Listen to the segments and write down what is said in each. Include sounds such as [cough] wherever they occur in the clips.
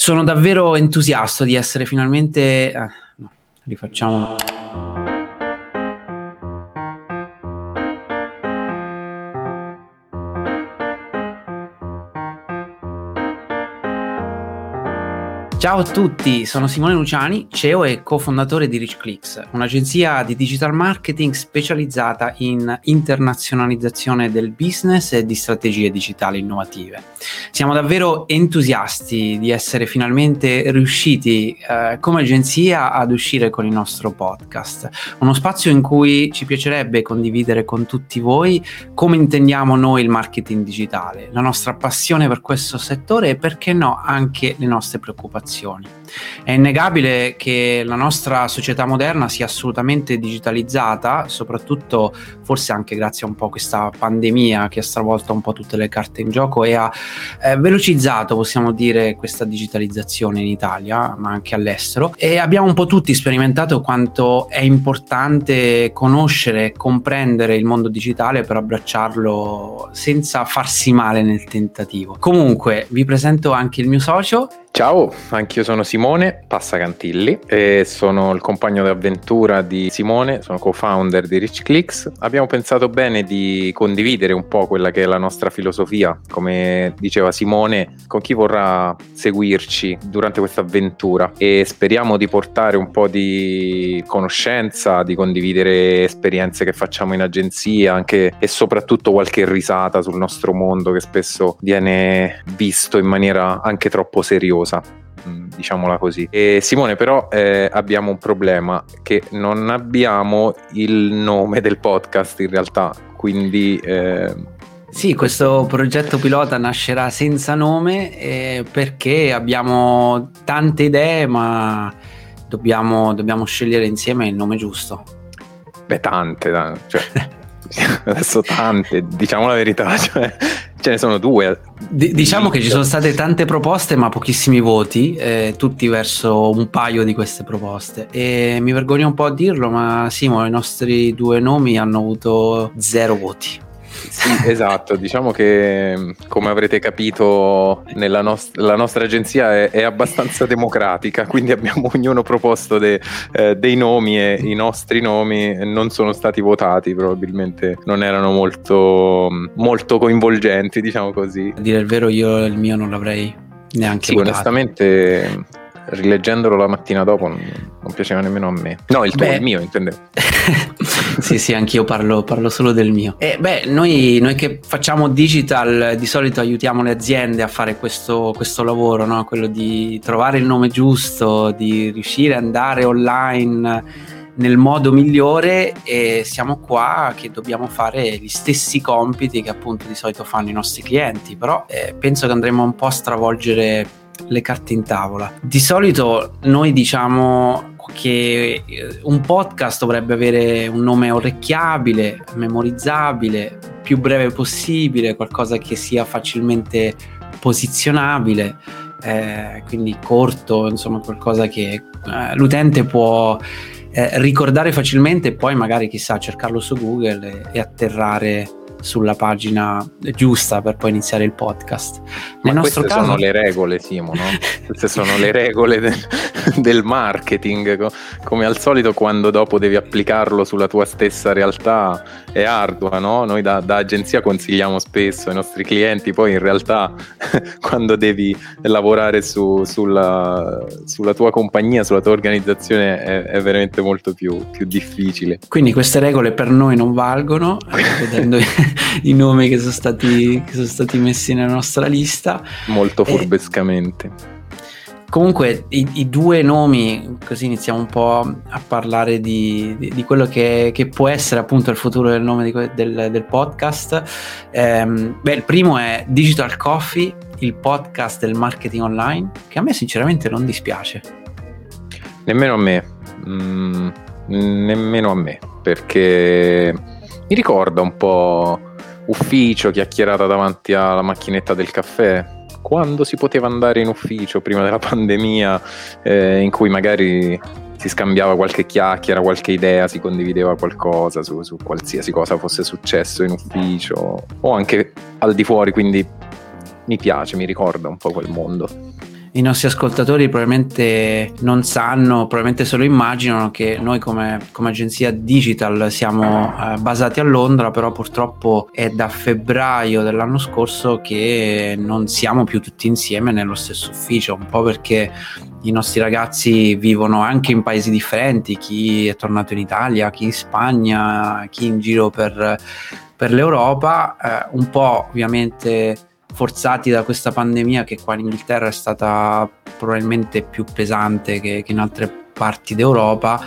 Sono davvero entusiasta di essere finalmente... Eh, no, rifacciamo... Ciao a tutti, sono Simone Luciani, CEO e cofondatore di RichClicks, un'agenzia di digital marketing specializzata in internazionalizzazione del business e di strategie digitali innovative. Siamo davvero entusiasti di essere finalmente riusciti eh, come agenzia ad uscire con il nostro podcast, uno spazio in cui ci piacerebbe condividere con tutti voi come intendiamo noi il marketing digitale, la nostra passione per questo settore e perché no anche le nostre preoccupazioni informazioni. È innegabile che la nostra società moderna sia assolutamente digitalizzata, soprattutto forse anche grazie a un po' questa pandemia che ha stravolto un po' tutte le carte in gioco e ha eh, velocizzato, possiamo dire, questa digitalizzazione in Italia, ma anche all'estero. E abbiamo un po' tutti sperimentato quanto è importante conoscere e comprendere il mondo digitale per abbracciarlo senza farsi male nel tentativo. Comunque, vi presento anche il mio socio Ciao, anch'io sono Simone Passacantilli e sono il compagno d'avventura di Simone, sono co-founder di Rich Clicks. Abbiamo pensato bene di condividere un po' quella che è la nostra filosofia, come diceva Simone, con chi vorrà seguirci durante questa avventura? E speriamo di portare un po' di conoscenza, di condividere esperienze che facciamo in agenzia anche e soprattutto qualche risata sul nostro mondo che spesso viene visto in maniera anche troppo seriosa noiosa mm, diciamola così. E Simone, però eh, abbiamo un problema che non abbiamo il nome del podcast in realtà, quindi eh... Sì, questo progetto pilota nascerà senza nome eh, perché abbiamo tante idee, ma dobbiamo, dobbiamo, scegliere insieme il nome giusto. Beh, tante, tante cioè, [laughs] adesso tante, diciamo la verità, [laughs] cioè, Ce ne sono due. D- diciamo che ci sono state tante proposte, ma pochissimi voti, eh, tutti verso un paio di queste proposte. E mi vergogno un po' a dirlo, ma Simo, i nostri due nomi hanno avuto zero voti. Sì, esatto, diciamo che come avrete capito nost- la nostra agenzia è, è, abbastanza democratica, quindi abbiamo [laughs] ognuno proposto de- eh, dei nomi e i nostri nomi non sono stati votati, probabilmente non erano molto, molto coinvolgenti, diciamo così. A dire il vero io il mio non l'avrei neanche sì, votato. onestamente rileggendolo la mattina dopo non, non piaceva nemmeno a me. No, il tuo, beh, il mio, intendevo. [laughs] sì, sì, anch'io parlo, parlo solo del mio. E beh, noi, noi, che facciamo digital di solito aiutiamo le aziende a fare questo, questo lavoro, no? quello di trovare il nome giusto, di riuscire ad andare online nel modo migliore e siamo qua che dobbiamo fare gli stessi compiti che appunto di solito fanno i nostri clienti, però eh, penso che andremo un po' a stravolgere le carte in tavola. Di solito noi diciamo che eh, un podcast dovrebbe avere un nome orecchiabile, memorizzabile, più breve possibile, qualcosa che sia facilmente posizionabile, eh, quindi corto, insomma qualcosa che eh, l'utente può eh, ricordare facilmente e poi magari chissà cercarlo su Google e, e atterrare sulla pagina giusta per poi iniziare il podcast. Nel Ma queste caso... sono le regole, Simo, no? [laughs] queste sono le regole del, del, marketing. Come al solito, quando dopo devi applicarlo sulla tua stessa realtà è ardua, no? Noi da, da agenzia consigliamo spesso ai nostri clienti, poi in realtà [laughs] quando devi lavorare su, sulla, sulla, tua compagnia, sulla tua organizzazione è, è veramente molto più, più difficile. Quindi queste regole per noi non valgono, vedendo [laughs] [laughs] i nomi che sono, stati, che sono stati messi nella nostra lista. Molto furbescamente. Comunque i, i, due nomi, così iniziamo un po' a parlare di, di, di quello che, che, può essere appunto il futuro del nome di, del, del, podcast. Ehm, beh, il primo è Digital Coffee, il podcast del marketing online, che a me sinceramente non dispiace. Nemmeno a me, mm, nemmeno a me, perché mi ricorda un po' ufficio, chiacchierata davanti alla macchinetta del caffè, quando si poteva andare in ufficio prima della [laughs] pandemia, eh, in cui magari si scambiava qualche chiacchiera, qualche idea, si condivideva qualcosa su, su, qualsiasi cosa fosse successo in ufficio o anche al di fuori, quindi mi piace, mi ricorda un po' quel mondo. I nostri ascoltatori probabilmente non sanno, probabilmente se lo immaginano che noi come, come agenzia digital siamo eh, basati a Londra, però purtroppo è da febbraio dell'anno scorso che non siamo più tutti insieme nello stesso ufficio, un po' perché i nostri ragazzi vivono anche in paesi differenti, chi è tornato in Italia, chi in Spagna, chi in giro per, per l'Europa, eh, un po' ovviamente forzati da questa pandemia che qua in Inghilterra è stata probabilmente più pesante che, che in altre parti d'Europa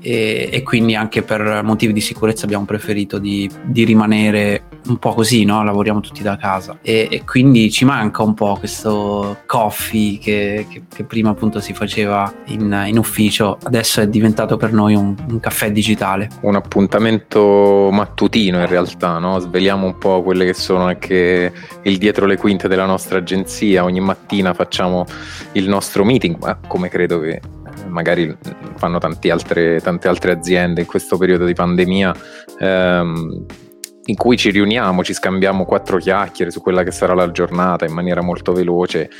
e, e, quindi anche per motivi di sicurezza abbiamo preferito di, di rimanere un po' così, no? lavoriamo tutti da casa e, e, quindi ci manca un po' questo coffee che, che, che prima appunto si faceva in, in, ufficio, adesso è diventato per noi un, un, caffè digitale. Un appuntamento mattutino in realtà, no? sveliamo un po' quelle che sono anche il dietro le quinte della nostra agenzia, ogni mattina facciamo il nostro meeting, ma come credo che magari fanno altre, tante altre aziende in questo periodo di pandemia. Ehm, in cui ci riuniamo, ci scambiamo quattro chiacchiere su quella che sarà la giornata in maniera molto veloce.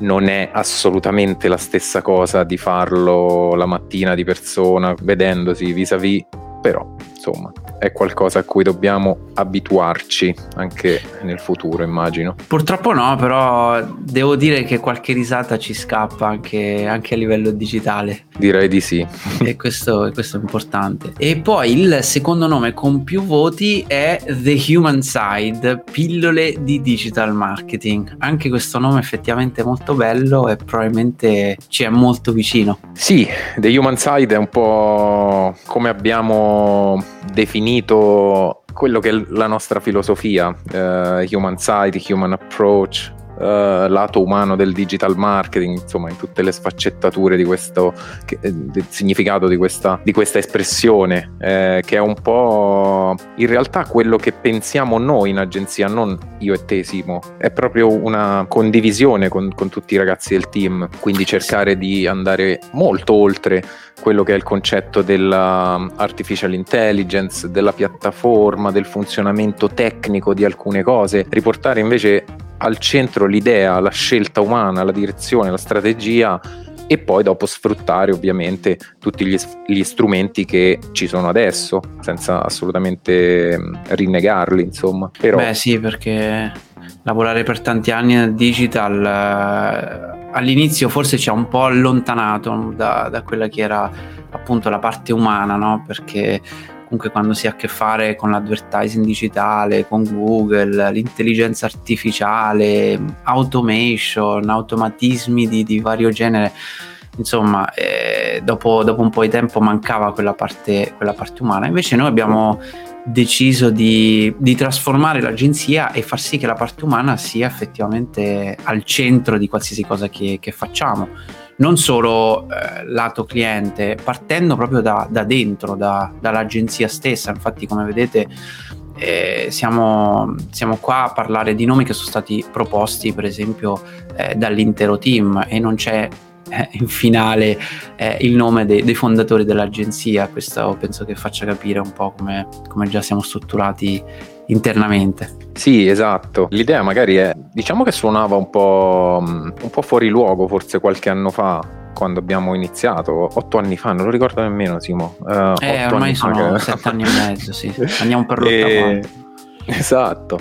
Non è assolutamente la stessa cosa di farlo la mattina di persona, vedendosi vis-à-vis, però insomma è qualcosa a cui dobbiamo abituarci anche nel futuro, immagino. Purtroppo no, però devo dire che qualche risata ci scappa anche, anche a livello digitale. Direi di sì. e questo, questo, è importante. E poi il secondo nome con più voti è The Human Side, pillole di digital marketing. Anche questo nome è effettivamente molto bello e probabilmente ci è molto vicino. Sì, The Human Side è un po' come abbiamo definito quello che è la nostra filosofia, uh, human side, human approach, uh, lato umano del digital marketing, insomma in tutte le sfaccettature di questo, che, eh, del significato di questa, di questa espressione, eh, che è un po' in realtà quello che pensiamo noi in agenzia, non io e te Simo, è proprio una condivisione con, con tutti i ragazzi del team, quindi cercare di andare molto oltre quello che è il concetto dell'artificial intelligence, della piattaforma, del funzionamento tecnico di alcune cose, riportare invece al centro l'idea, la scelta umana, la direzione, la strategia e poi dopo sfruttare ovviamente tutti gli, gli strumenti che ci sono adesso, senza assolutamente mm, rinnegarli, insomma. Però... Beh sì, perché lavorare per tanti anni nel digital eh, all'inizio forse ci ha un po' allontanato da, da quella che era appunto la parte umana, no? Perché comunque quando si ha a che fare con l'advertising digitale, con Google, l'intelligenza artificiale, automation, automatismi di, di vario genere, insomma, eh, dopo, dopo, un po' di tempo mancava quella parte, quella parte umana. Invece noi abbiamo deciso di, di, trasformare l'agenzia e far sì che la parte umana sia effettivamente al centro di qualsiasi cosa che, che facciamo non solo eh, lato cliente, partendo proprio da, da dentro, da, dall'agenzia stessa. Infatti, come vedete, eh, siamo, siamo, qua a parlare di nomi che sono stati proposti, per esempio, eh, dall'intero team e non c'è eh, in finale eh, il nome dei, dei, fondatori dell'agenzia. Questo penso che faccia capire un po' come, come già siamo strutturati internamente. Sì, esatto. L'idea magari è, diciamo che suonava un po', mm, un po' fuori luogo forse qualche anno fa, quando abbiamo iniziato, otto anni fa, non lo ricordo nemmeno Simo. Uh, eh, ormai sono che... sette anni e mezzo, sì. Andiamo per l'ottavo. [laughs] E... [laughs] Esatto.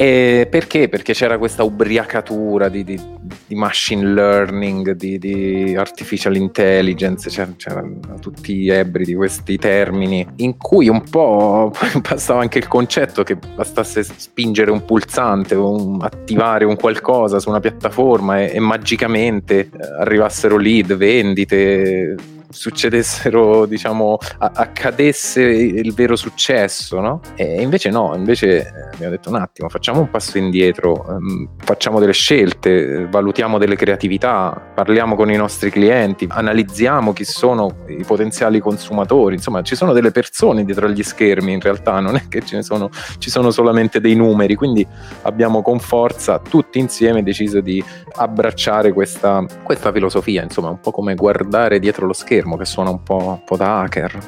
E perché? Perché c'era questa ubriacatura di, di, di machine learning, di, di artificial intelligence, c'erano, c'erano tutti ebri di questi termini, in cui un po' [laughs] passava anche il concetto che bastasse spingere un pulsante, un, attivare un qualcosa su una piattaforma e, e magicamente eh, arrivassero lead, vendite succedessero, diciamo, a- accadesse il vero successo, no? E invece no, invece eh, abbiamo detto un attimo, facciamo un passo indietro, um, facciamo delle scelte, valutiamo delle creatività, parliamo con i nostri clienti, analizziamo chi sono i potenziali consumatori, insomma ci sono delle persone dietro agli schermi in realtà, non è che ce ne sono, ci sono solamente dei numeri, quindi abbiamo con forza tutti insieme deciso di abbracciare questa, questa filosofia, insomma un po' come guardare dietro lo schermo che suona un po', un po da hacker,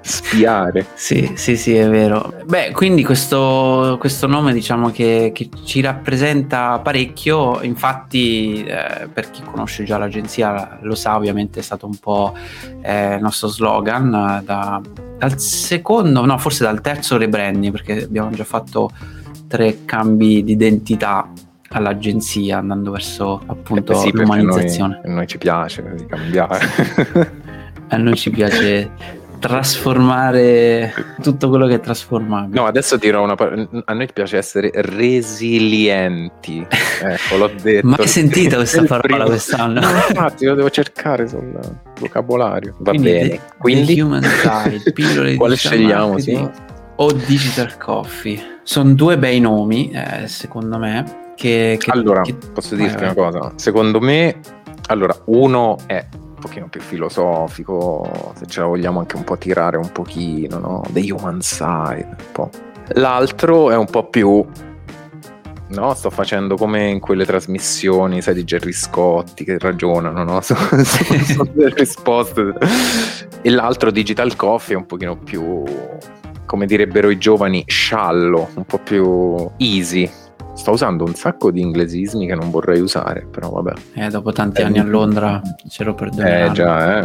[laughs] spiare. Sì, sì, sì, è vero. Beh, quindi questo, questo nome diciamo che, che, ci rappresenta parecchio, infatti eh, per chi conosce già l'agenzia lo sa, ovviamente è stato un po' eh, il nostro slogan da, dal secondo, no forse dal terzo rebranding perché abbiamo già fatto tre cambi di identità all'agenzia andando verso appunto eh sì, l'umanizzazione. A noi, noi ci piace cambiare. [laughs] a noi ci piace trasformare tutto quello che è trasformabile. No, adesso dirò una parola. A noi piace essere resilienti. [laughs] Ecco, l'ho detto. Ma hai sentito questa parola primo. quest'anno? No, infatti, lo devo cercare sul vocabolario. Va Quindi bene. The, Quindi, the Human [laughs] Side, pillole quale scegliamo? Sì? O Digital Coffee. Sono due bei nomi, eh, secondo me. Che, che, allora, che... posso dirti eh, una cosa? Secondo me, allora, uno è pochino più filosofico, se ce la vogliamo anche un po' tirare un pochino, no? The Human Side, un po'. L'altro è un po' più no? Sto facendo come in quelle trasmissioni, sai, di Gerry Scotti che ragionano, no? [laughs] Su, su, su [laughs] delle risposte. E l'altro Digital Coffee è un pochino più, come direbbero i giovani, sciallo, un po' più easy, Sto usando un sacco di inglesismi che non vorrei usare, però vabbè. Eh, dopo tanti eh, anni a Londra ce lo perdoneranno. Eh già, eh.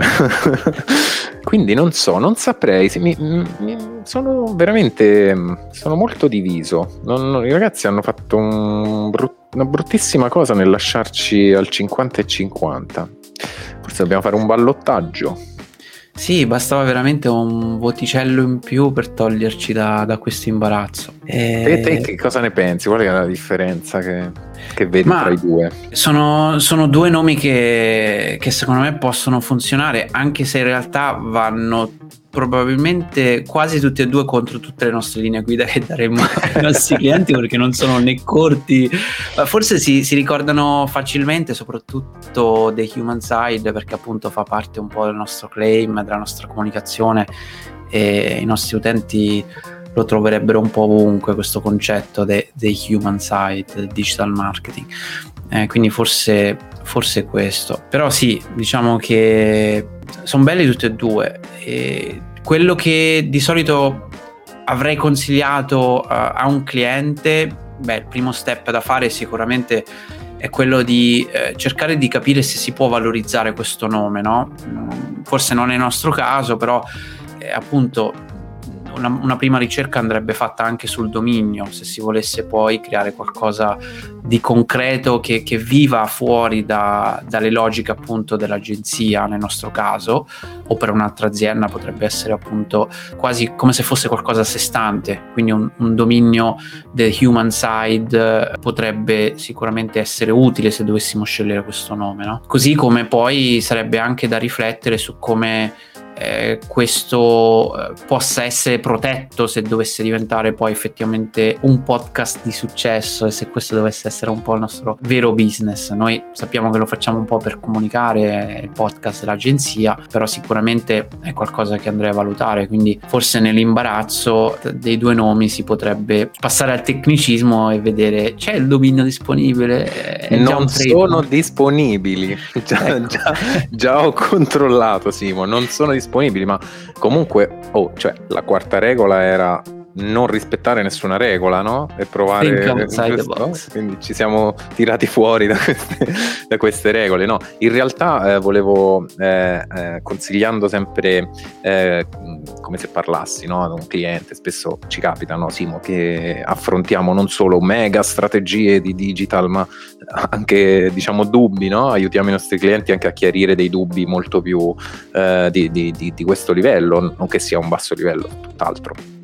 [laughs] Quindi non so, non saprei, mi, mi, sono veramente, sono molto diviso. Non, I ragazzi hanno fatto un brut, una bruttissima cosa nel lasciarci al 50 e 50. Forse dobbiamo fare un ballottaggio. Sì, bastava veramente un voticello in più per toglierci da, da questo imbarazzo. E... e te che cosa ne pensi? Qual è la differenza che, che vedi Ma tra i due? Sono, sono due nomi che, che secondo me possono funzionare, anche se in realtà vanno probabilmente quasi tutti e due contro tutte le nostre linee guida che daremo ai nostri clienti perché non sono né corti, forse si, si, ricordano facilmente soprattutto The Human Side perché appunto fa parte un po' del nostro claim, della nostra comunicazione e i nostri utenti lo troverebbero un po' ovunque questo concetto dei human side, del digital marketing. Eh, quindi forse, forse questo. Però sì, diciamo che sono belli tutti e due. E quello che di solito avrei consigliato uh, a un cliente, beh, il primo step da fare sicuramente è quello di eh, cercare di capire se si può valorizzare questo nome, no? Forse non è il nostro caso, però eh, appunto una, una, prima ricerca andrebbe fatta anche sul dominio, se si volesse poi creare qualcosa di concreto che, che viva fuori da, dalle logiche appunto dell'agenzia nel nostro caso, o per un'altra azienda potrebbe essere appunto quasi come se fosse qualcosa a sé stante, quindi un, un dominio del human side potrebbe sicuramente essere utile se dovessimo scegliere questo nome, no? Così come poi sarebbe anche da riflettere su come eh, questo eh, possa essere protetto se dovesse diventare poi effettivamente un podcast di successo e se questo dovesse essere un po' il nostro vero business. Noi sappiamo che lo facciamo un po' per comunicare il podcast dell'agenzia, però sicuramente è qualcosa che andrei a valutare, quindi forse nell'imbarazzo dei due nomi si potrebbe passare al tecnicismo e vedere c'è il dominio disponibile. È non sono disponibili, [laughs] già, ecco. già, già ho controllato Simo, non sono disponibili disponibili, ma comunque, oh, cioè, la quarta regola era non rispettare nessuna regola, no? E provare questo, quindi ci siamo tirati fuori da queste, da queste regole, no? In realtà eh, volevo eh, eh, consigliando sempre eh, come se parlassi no? ad un cliente, spesso ci capita, no, Simo, che affrontiamo non solo mega strategie di digital, ma anche diciamo dubbi, no? Aiutiamo i nostri clienti anche a chiarire dei dubbi molto più eh, di, di, di, di questo livello, non che sia un basso livello, tutt'altro.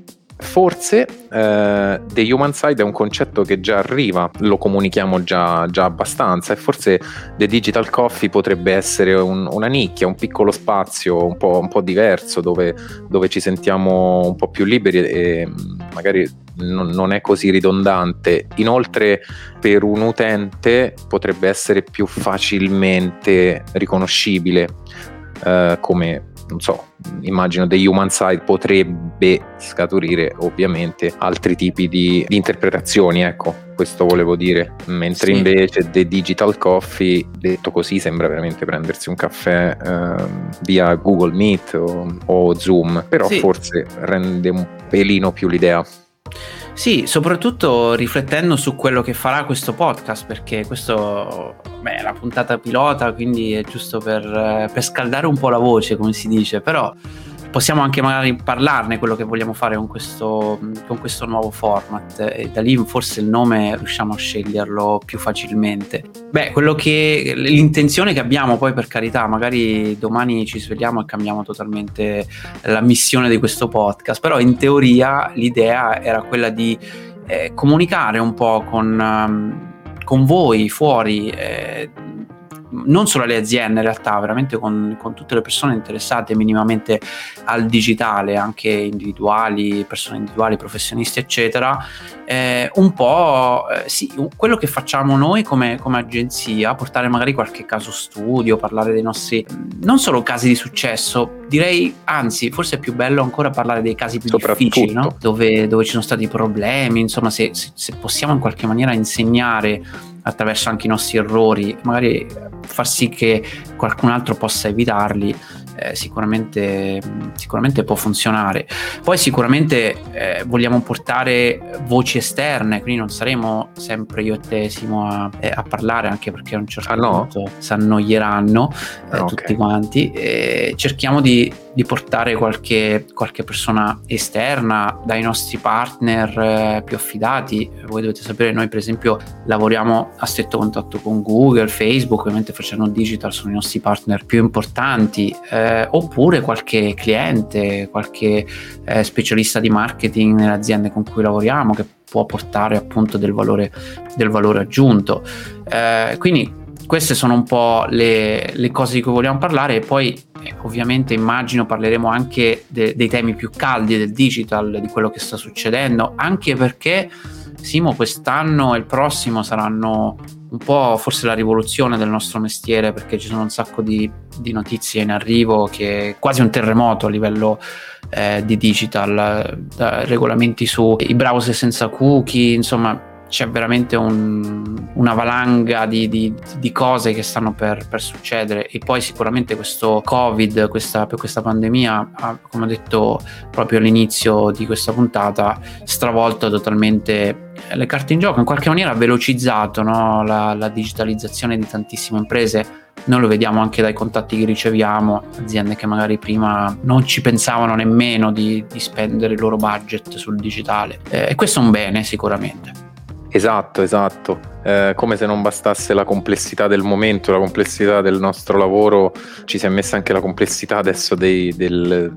Forse eh, The Human Side è un concetto che già arriva, lo comunichiamo già, già abbastanza e forse The Digital Coffee potrebbe essere un, una nicchia, un piccolo spazio un po', un po diverso dove, dove, ci sentiamo un po' più liberi e magari non, non è così ridondante. Inoltre per un utente potrebbe essere più facilmente riconoscibile eh, come non so, immagino The Human Side potrebbe scaturire ovviamente altri tipi di, di interpretazioni, ecco, questo volevo dire. Mentre sì. invece The Digital Coffee, detto così, sembra veramente prendersi un caffè eh, via Google Meet o, o Zoom, però sì. forse rende un pelino più l'idea. Sì, soprattutto riflettendo su quello che farà questo podcast, perché questo beh, è la puntata pilota, quindi è giusto per, per scaldare un po' la voce, come si dice, però possiamo anche magari parlarne quello che vogliamo fare con questo, con questo nuovo format e da lì forse il nome riusciamo a sceglierlo più facilmente. Beh, che l'intenzione che abbiamo poi per carità, magari domani ci svegliamo e cambiamo totalmente la missione di questo podcast, però in teoria l'idea era quella di eh, comunicare un po' con, um, con voi fuori eh, non solo alle aziende in realtà, veramente con, con, tutte le persone interessate minimamente al digitale, anche individuali, persone individuali, professionisti, eccetera, eh, un po' eh, sì, quello che facciamo noi come, come, agenzia, portare magari qualche caso studio, parlare dei nostri, non solo casi di successo, direi anzi, forse è più bello ancora parlare dei casi più difficili, no? dove, dove, ci sono stati problemi, insomma, se, se, se possiamo in qualche maniera insegnare attraverso anche i nostri errori, magari far sì che qualcun altro possa evitarli, eh, sicuramente, sicuramente, può funzionare. Poi sicuramente eh, vogliamo portare voci esterne, quindi non saremo sempre io e te Simo a, eh, a parlare, anche perché a un certo ah, punto no? si annoieranno eh, ah, okay. tutti quanti. cerchiamo di di portare qualche, qualche persona esterna dai nostri partner eh, più affidati. Voi dovete sapere, noi per esempio lavoriamo a stretto contatto con Google, Facebook, ovviamente facendo digital sono i nostri partner più importanti, eh, oppure qualche cliente, qualche eh, specialista di marketing nelle aziende con cui lavoriamo che può portare appunto del valore, del valore aggiunto. Eh, quindi queste sono un po' le, le, cose di cui vogliamo parlare e poi eh, ovviamente immagino parleremo anche de, dei temi più caldi del digital, di quello che sta succedendo, anche perché Simo quest'anno e il prossimo saranno un po' forse la rivoluzione del nostro mestiere perché ci sono un sacco di, di notizie in arrivo che è quasi un terremoto a livello eh, di digital, eh, regolamenti sui browser senza cookie, insomma c'è veramente un, una valanga di, di, di, cose che stanno per, per, succedere. E poi sicuramente questo covid, questa, questa pandemia ha, come ho detto proprio all'inizio di questa puntata, stravolto totalmente le carte in gioco, in qualche maniera ha velocizzato no? la, la digitalizzazione di tantissime imprese noi lo vediamo anche dai contatti che riceviamo, aziende che magari prima non ci pensavano nemmeno di, di spendere il loro budget sul digitale. Eh, e questo è un bene sicuramente. Esatto, esatto. Eh, come se non bastasse la complessità del momento, la complessità del nostro lavoro, ci si è messa anche la complessità adesso dei, del,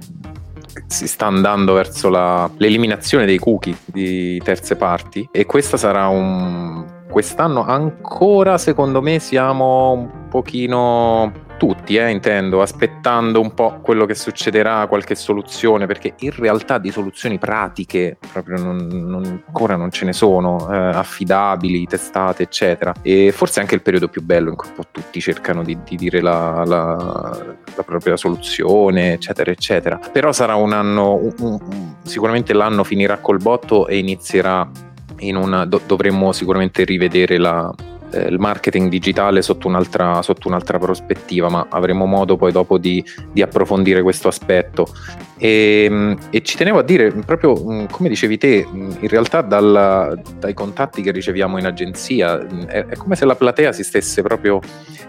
si sta andando verso la, l'eliminazione dei cookie di terze parti e questa sarà un quest'anno ancora secondo me siamo un pochino tutti, eh, intendo, aspettando un po' quello che succederà, qualche soluzione, perché in realtà di soluzioni pratiche proprio non, non, ancora non ce ne sono, eh, affidabili, testate, eccetera. E forse anche il periodo più bello in cui un po' tutti cercano di, di dire la, la, la, propria soluzione, eccetera, eccetera. Però sarà un anno, un, un, sicuramente l'anno finirà col botto e inizierà in una, do, dovremmo sicuramente rivedere la, eh, il marketing digitale sotto un'altra, sotto un'altra, prospettiva, ma avremo modo poi dopo di, di approfondire questo aspetto. E, ehm, e, ci tenevo a dire, proprio mm, come dicevi te, mm, in realtà dalla, dai contatti che riceviamo in agenzia mm, è, è, come se la platea si stesse proprio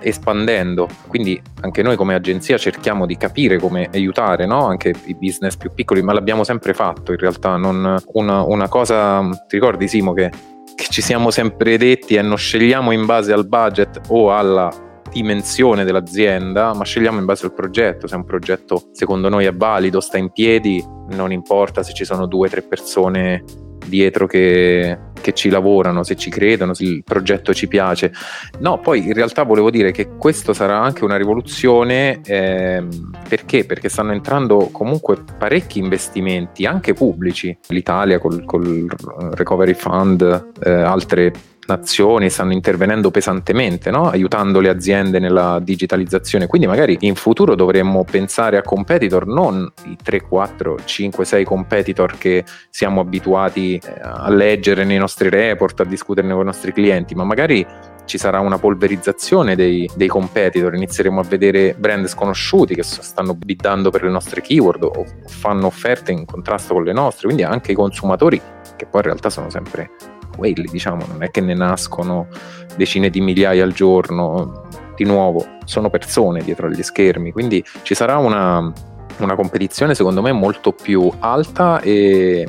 espandendo, quindi anche noi come agenzia cerchiamo di capire come aiutare no? anche i business più piccoli, ma l'abbiamo sempre fatto in realtà, non una, una cosa, ti ricordi Simo che che ci siamo sempre detti e non scegliamo in base al budget o alla dimensione dell'azienda, ma scegliamo in base al progetto. Se un progetto secondo noi è valido, sta in piedi, non importa se ci sono due o tre persone dietro che, che ci lavorano, se ci credono, se il progetto ci piace. No, poi in realtà volevo dire che questo sarà anche una rivoluzione eh, perché? Perché stanno entrando comunque parecchi investimenti, anche pubblici. L'Italia col, col Recovery Fund, eh, altre nazioni stanno intervenendo pesantemente, no? aiutando le aziende nella digitalizzazione. Quindi magari in futuro dovremmo pensare a competitor, non i 3, 4, 5, 6 competitor che siamo abituati eh, a leggere nei nostri report, a discuterne con i nostri clienti, ma magari ci sarà una polverizzazione dei, dei, competitor, inizieremo a vedere brand sconosciuti che stanno biddando per le nostre keyword o fanno offerte in contrasto con le nostre, quindi anche i consumatori, che poi in realtà sono sempre quelli, diciamo, non è che ne nascono decine di migliaia al giorno, di nuovo, sono persone dietro agli schermi, quindi ci sarà una, una competizione secondo me molto più alta e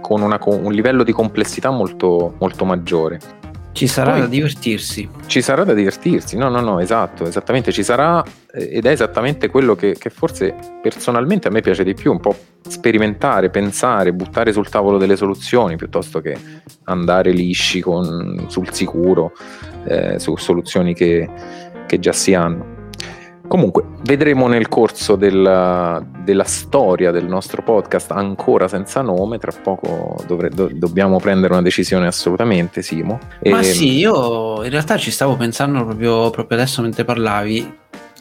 con una, un livello di complessità molto, molto maggiore. Ci sarà Poi, da divertirsi. Ci sarà da divertirsi, no, no, no, esatto, esattamente, ci sarà eh, ed è esattamente quello che, che, forse personalmente a me piace di più, un po' sperimentare, pensare, buttare sul tavolo delle soluzioni piuttosto che andare lisci con, sul sicuro eh, su soluzioni che, che già si hanno. Comunque, vedremo nel corso della, della, storia del nostro podcast ancora senza nome, tra poco dovre, do, dobbiamo prendere una decisione assolutamente, Simo. Ma e... sì, io in realtà ci stavo pensando proprio, proprio adesso mentre parlavi.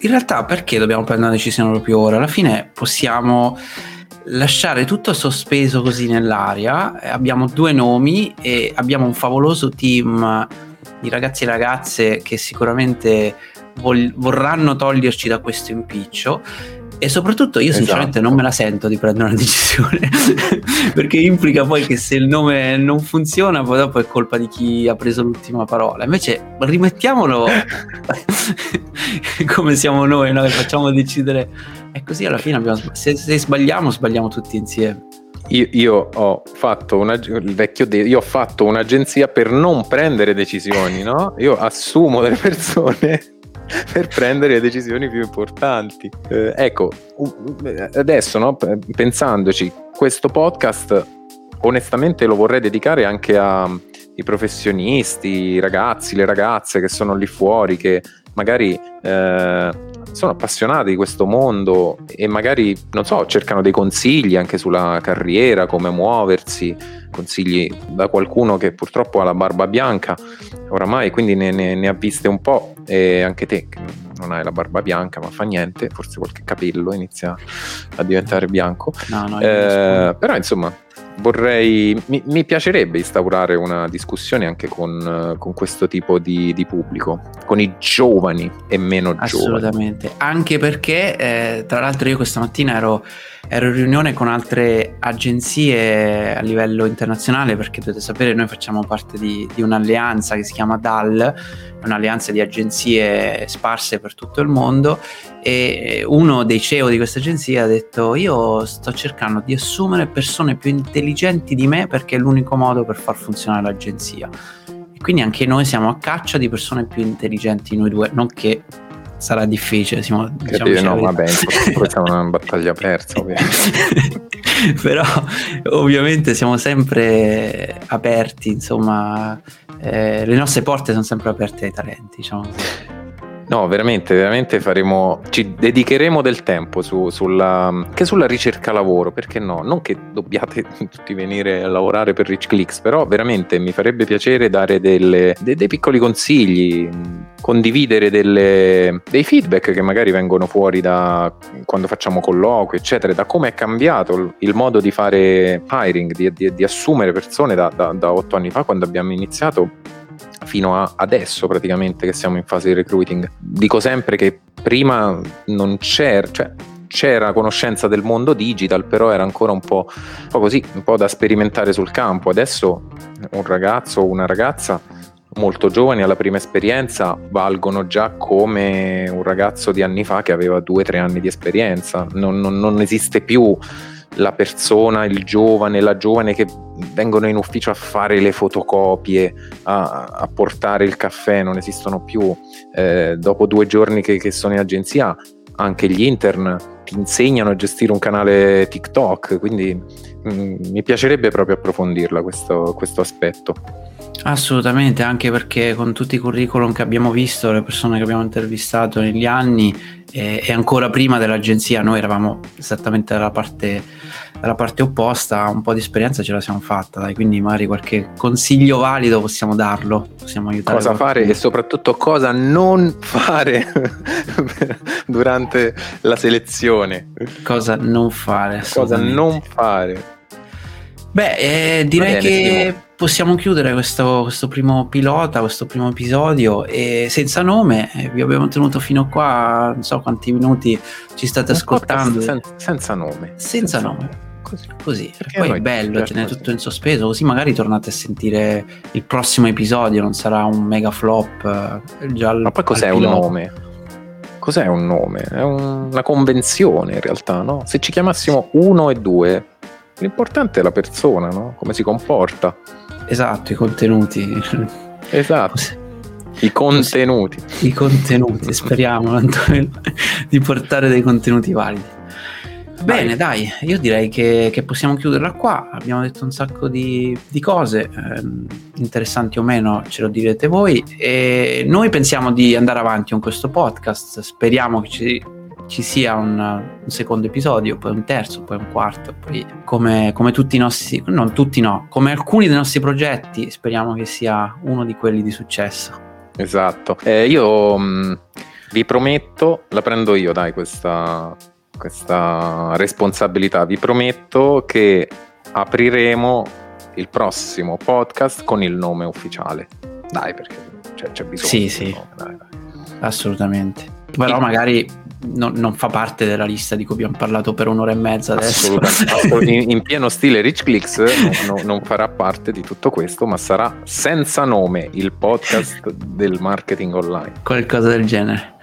In realtà perché dobbiamo prendere una decisione proprio ora? Alla fine possiamo lasciare tutto sospeso così nell'aria. Abbiamo due nomi e abbiamo un favoloso team di ragazzi e ragazze che sicuramente vol- vorranno toglierci da questo impiccio e soprattutto io sinceramente esatto. non me la sento di prendere una decisione [laughs] perché implica poi che se il nome non funziona poi dopo è colpa di chi ha preso l'ultima parola invece rimettiamolo [laughs] come siamo noi no? facciamo decidere e così alla fine abbiamo, se, se sbagliamo sbagliamo tutti insieme io, io, ho fatto una, il vecchio de- io ho fatto un'agenzia per non prendere decisioni, no? Io assumo delle persone [laughs] per prendere le decisioni più importanti. Eh, ecco, adesso no, pensandoci, questo podcast onestamente lo vorrei dedicare anche ai professionisti, i ragazzi, le ragazze che sono lì fuori, che magari eh, sono appassionati di questo mondo e magari, non so, cercano dei consigli anche sulla carriera, come muoversi, consigli da qualcuno che purtroppo ha la barba bianca oramai, quindi ne, ne, ne ha viste un po' e anche te non hai la barba bianca, ma fa niente, forse qualche capello inizia a diventare bianco. No, no, eh, però insomma, vorrei, mi, mi, piacerebbe instaurare una discussione anche con, con questo tipo di, di, pubblico, con i giovani e meno Assolutamente. giovani. Assolutamente, anche perché eh, tra l'altro io questa mattina ero, ero, in riunione con altre agenzie a livello internazionale perché dovete sapere noi facciamo parte di, di un'alleanza che si chiama DAL, un'alleanza di agenzie sparse per tutto il mondo e uno dei CEO di questa agenzia ha detto io sto cercando di assumere persone più intelligenti di me perché è l'unico modo per far funzionare l'agenzia. E quindi anche noi siamo a caccia di persone più intelligenti noi due non che sarà difficile Simo, diciamo no vabbè questa è una battaglia persa ovviamente. [laughs] Però ovviamente siamo sempre aperti insomma eh, le nostre porte sono sempre aperte ai talenti diciamo No, veramente, veramente faremo, ci dedicheremo del tempo su, sulla, anche sulla ricerca lavoro, perché no? Non che dobbiate [laughs] tutti venire a lavorare per Rich Clicks, però veramente mi farebbe piacere dare delle, dei, dei, piccoli consigli, condividere delle, dei feedback che magari vengono fuori da quando facciamo colloqui, eccetera, da come è cambiato il modo di fare hiring, di, di, di assumere persone da, da, da otto anni fa, quando abbiamo iniziato fino a adesso praticamente che siamo in fase di recruiting. Dico sempre che prima non c'era, cioè c'era conoscenza del mondo digital, però era ancora un po', un po' così, un po' da sperimentare sul campo. Adesso un ragazzo o una ragazza molto giovani alla prima esperienza valgono già come un ragazzo di anni fa che aveva due o tre anni di esperienza. Non, non, non esiste più la persona, il giovane, la giovane che vengono in ufficio a fare le fotocopie, a, a portare il caffè, non esistono più. Eh, dopo due giorni che, che sono in agenzia, anche gli intern ti insegnano a gestire un canale TikTok, quindi mh, mm, mi piacerebbe proprio approfondirla questo, questo aspetto. Assolutamente, anche perché con tutti i curriculum che abbiamo visto, le persone che abbiamo intervistato negli anni e, e ancora prima dell'agenzia, noi eravamo esattamente dalla parte, dalla parte, opposta, un po' di esperienza ce la siamo fatta, dai, quindi magari qualche consiglio valido possiamo darlo, possiamo aiutare. Cosa qualcuno. fare e soprattutto cosa non fare [laughs] durante la selezione. Cosa non fare. Cosa non fare. Beh, eh, direi bene, che Simo. Possiamo chiudere questo, questo, primo pilota, questo primo episodio e senza nome, eh, vi abbiamo tenuto fino a qua, non so quanti minuti ci state ascoltando. Sen- senza nome. Senza, senza nome. Così, così. poi è bello tenere tutto in sospeso, così magari tornate a sentire il prossimo episodio, non sarà un mega flop. Eh, già Ma poi cos'è un nome? Cos'è un nome? È un, una convenzione in realtà, no? Se ci chiamassimo uno e due, L'importante è la persona, no? Come si comporta. Esatto, i contenuti. Esatto. I contenuti. I contenuti, speriamo [laughs] di portare dei contenuti validi. Bene, dai, io direi che, che, possiamo chiuderla qua. Abbiamo detto un sacco di, di cose, eh, interessanti o meno, ce lo direte voi. E noi pensiamo di andare avanti con questo podcast. Speriamo che ci ci sia un, un, secondo episodio, poi un terzo, poi un quarto, poi come, come, tutti i nostri, non tutti no, come alcuni dei nostri progetti, speriamo che sia uno di quelli di successo. Esatto, eh, io mh, mm, vi prometto, la prendo io dai questa, questa responsabilità, vi prometto che apriremo il prossimo podcast con il nome ufficiale. Dai, perché cioè, c'è bisogno. Sì, sì, nome, dai, dai. assolutamente. Però magari non, non, fa parte della lista di cui abbiamo parlato per un'ora e mezza adesso. [laughs] In, in, pieno stile Rich Clicks no, no, non farà parte di tutto questo, ma sarà senza nome il podcast del marketing online. Qualcosa del genere.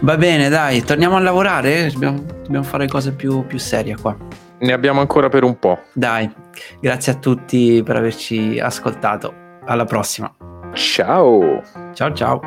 Va bene, dai, torniamo a lavorare. Dobbiamo, dobbiamo fare cose più, più serie qua. Ne abbiamo ancora per un po'. Dai, grazie a tutti per averci ascoltato. Alla prossima. Ciao. Ciao ciao.